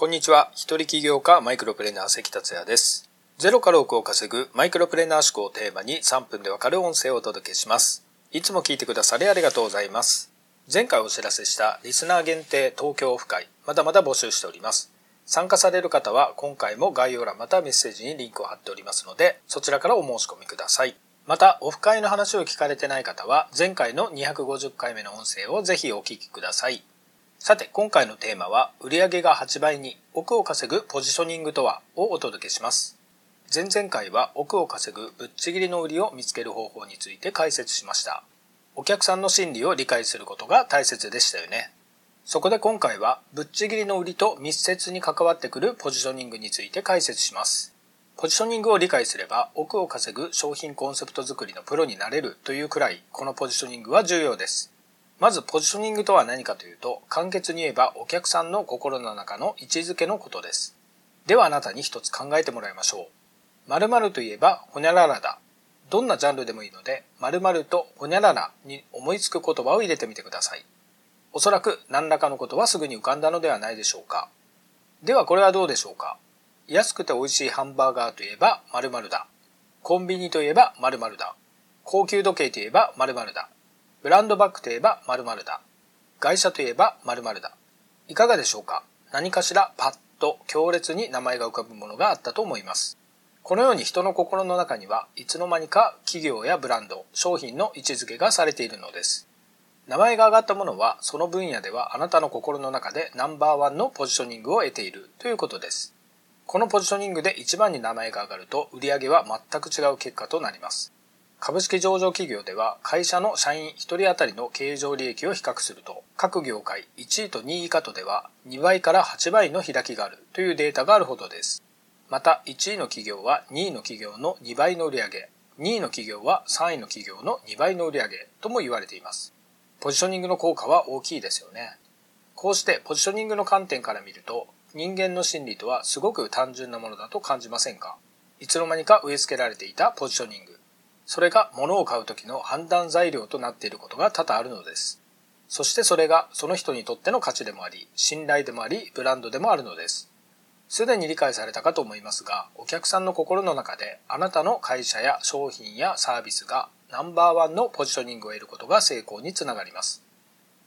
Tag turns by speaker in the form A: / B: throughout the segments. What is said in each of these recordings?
A: こんにちは。一人起業家マイクロプレーナー関達也です。ゼロから億を稼ぐマイクロプレーナー思考をテーマに3分でわかる音声をお届けします。いつも聞いてくださりありがとうございます。前回お知らせしたリスナー限定東京オフ会、まだまだ募集しております。参加される方は今回も概要欄またメッセージにリンクを貼っておりますので、そちらからお申し込みください。また、オフ会の話を聞かれてない方は、前回の250回目の音声をぜひお聞きください。さて、今回のテーマは、売上が8倍に億を稼ぐポジショニングとはをお届けします。前々回は億を稼ぐぶっちぎりの売りを見つける方法について解説しました。お客さんの心理を理解することが大切でしたよね。そこで今回は、ぶっちぎりの売りと密接に関わってくるポジショニングについて解説します。ポジショニングを理解すれば億を稼ぐ商品コンセプト作りのプロになれるというくらいこのポジショニングは重要です。まずポジショニングとは何かというと簡潔に言えばお客さんの心の中の位置づけのことです。ではあなたに一つ考えてもらいましょう。〇〇といえばほにゃららだ。どんなジャンルでもいいので〇〇とほにゃららに思いつく言葉を入れてみてください。おそらく何らかのことはすぐに浮かんだのではないでしょうか。ではこれはどうでしょうか安くて美味しいハンバーガーといえば〇〇だ。コンビニといえば〇〇だ。高級時計といえば〇〇だ。ブランドバッグといえば〇〇だ。会社といえば〇〇だ。いかがでしょうか？何かしらパッと強烈に名前が浮かぶものがあったと思います。このように人の心の中にはいつの間にか企業やブランド、商品の位置づけがされているのです。名前が挙がったものはその分野ではあなたの心の中でナンバーワンのポジショニングを得ているということです。このポジショニングで一番に名前が上がると売り上げは全く違う結果となります。株式上場企業では会社の社員1人当たりの経常利益を比較すると各業界1位と2位以下とでは2倍から8倍の開きがあるというデータがあるほどです。また1位の企業は2位の企業の2倍の売上2位の企業は3位の企業の2倍の売上とも言われています。ポジショニングの効果は大きいですよね。こうしてポジショニングの観点から見ると人間の心理とはすごく単純なものだと感じませんか？いつの間にか植え付けられていたポジショニング。それが物を買う時の判断材料となっていることが多々あるのです。そしてそれがその人にとっての価値でもあり、信頼でもあり、ブランドでもあるのです。すでに理解されたかと思いますが、お客さんの心の中であなたの会社や商品やサービスがナンバーワンのポジショニングを得ることが成功につながります。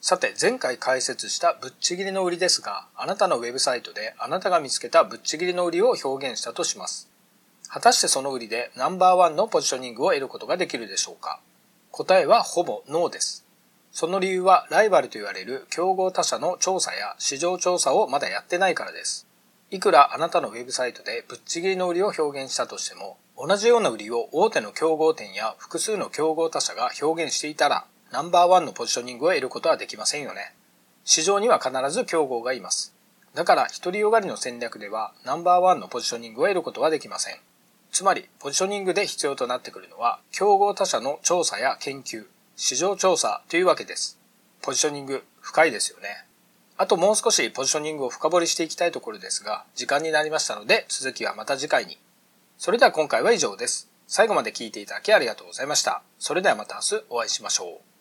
A: さて、前回解説したぶっちぎりの売りですが、あなたのウェブサイトであなたが見つけたぶっちぎりの売りを表現したとします。果たしてその売りでナンバーワンのポジショニングを得ることができるでしょうか？答えはほぼノーです。その理由はライバルと言われる競合他社の調査や市場調査をまだやってないからです。いくらあなたのウェブサイトでぶっちぎりの売りを表現したとしても、同じような売りを大手の競合店や複数の競合他社が表現していたらナンバーワンのポジショニングを得ることはできませんよね。市場には必ず競合がいます。だから、独りよがりの戦略ではナンバーワンのポジショニングを得ることはできません。つまり、ポジショニングで必要となってくるのは、競合他社の調査や研究、市場調査というわけです。ポジショニング、深いですよね。あともう少しポジショニングを深掘りしていきたいところですが、時間になりましたので、続きはまた次回に。それでは今回は以上です。最後まで聞いていただきありがとうございました。それではまた明日お会いしましょう。